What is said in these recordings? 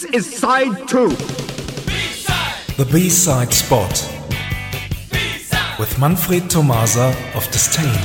This is side two. The B-side spot with Manfred Tomasa of Disdain.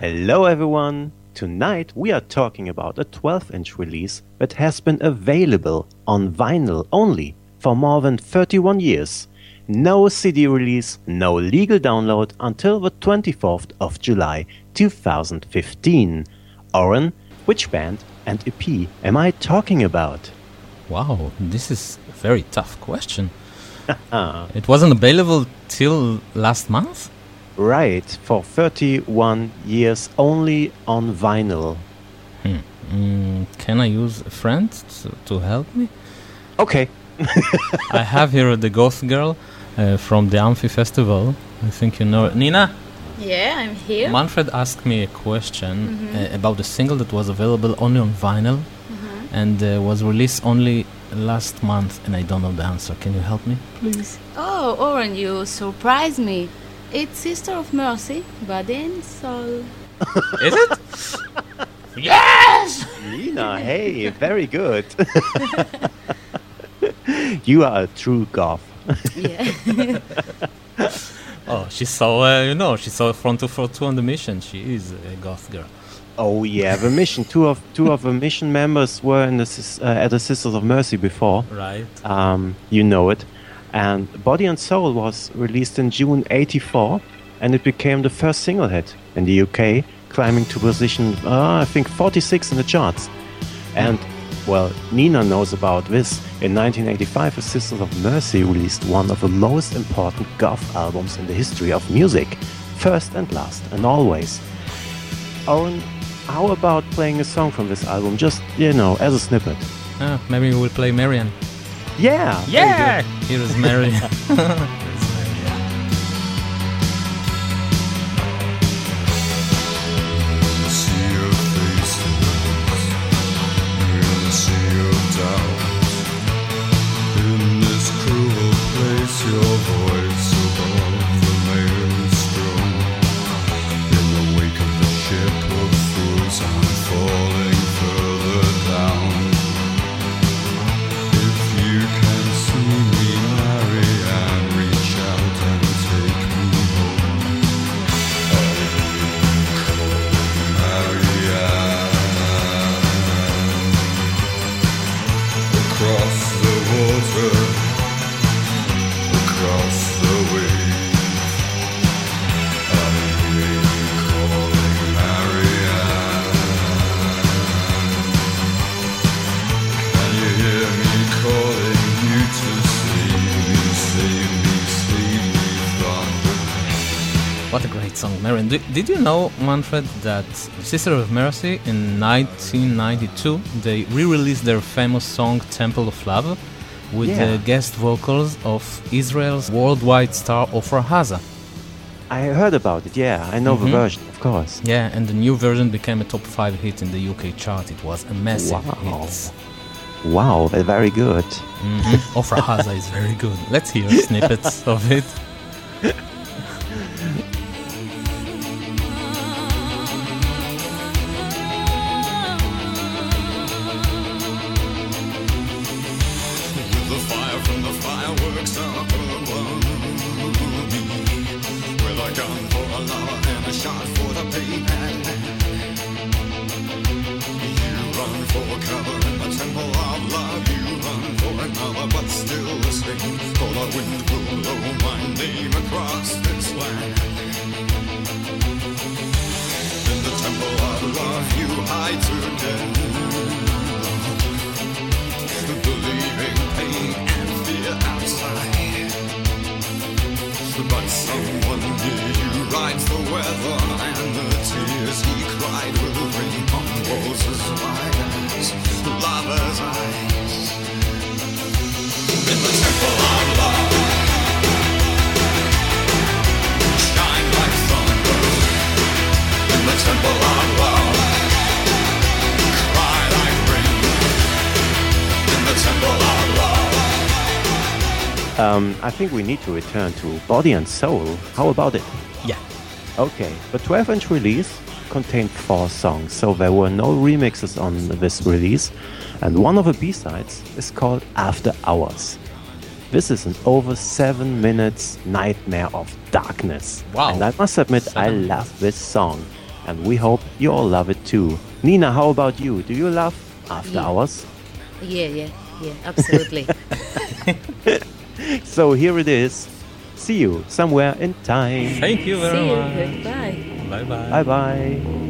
Hello everyone! Tonight we are talking about a 12 inch release that has been available on vinyl only for more than 31 years. No CD release, no legal download until the 24th of July 2015. Oren, which band and EP am I talking about? Wow, this is a very tough question. it wasn't available till last month? Right, for 31 years only on vinyl. Hmm. Mm, can I use a friend to, to help me? Okay. I have here the Ghost Girl uh, from the Amphi Festival. I think you know it. Nina? Yeah, I'm here. Manfred asked me a question Mhm. uh, about a single that was available only on vinyl. And uh, was released only last month, and I don't know the answer. Can you help me, please? Oh, Oren, you surprised me. It's Sister of Mercy, Body and Soul. Is it? yes! Nina, hey, very good. you are a true goth. Yeah. Oh, she's so, uh, you know, she's so Front 242 on the mission. She is a goth girl. Oh yeah, the mission. Two of two of the mission members were in the uh, at the Sisters of Mercy before. Right. Um, you know it. And Body and Soul was released in June '84, and it became the first single hit in the UK, climbing to position uh, I think 46 in the charts. And well, Nina knows about this. In 1985, the Sisters of Mercy released one of the most important goth albums in the history of music, first and last and always. Owen, how about playing a song from this album, just you know, as a snippet? Ah, maybe we will play Marian. Yeah. Yeah! Here is Marian. Marian. Did, you know, Manfred, that Sister of Mercy in 1992 they re-released their famous song "Temple of Love" with Yeah. the guest vocals of Israel's worldwide star Ofra Haza. I heard about it. Yeah, I know Mhm. the version, of course. Yeah, and the new version became a top five hit in the UK chart. It was a massive Wow. hit. Wow, they're very good. Mhm. Ofra Haza is very good. Let's hear snippets of it. Wind will blow my name across this land In the temple of love you hide today believing pain and fear outside. But someone near you rides the weather, and the tears he cried will rain on walls as wide as lover's eyes. In the temple Um, I think we need to return to Body and Soul. How about it? Yeah. Okay, the 12 inch release contained four songs, so there were no remixes on this release. And one of the B-sides is called After Hours. This is an over seven minutes nightmare of darkness. Wow. And I must admit, I love this song. And we hope you all love it too. Nina, how about you? Do you love After Yeah. Hours? Yeah, yeah, yeah, absolutely. So here it is. See you somewhere in time. Thank you very See you. much. Goodbye. Bye bye. Bye bye.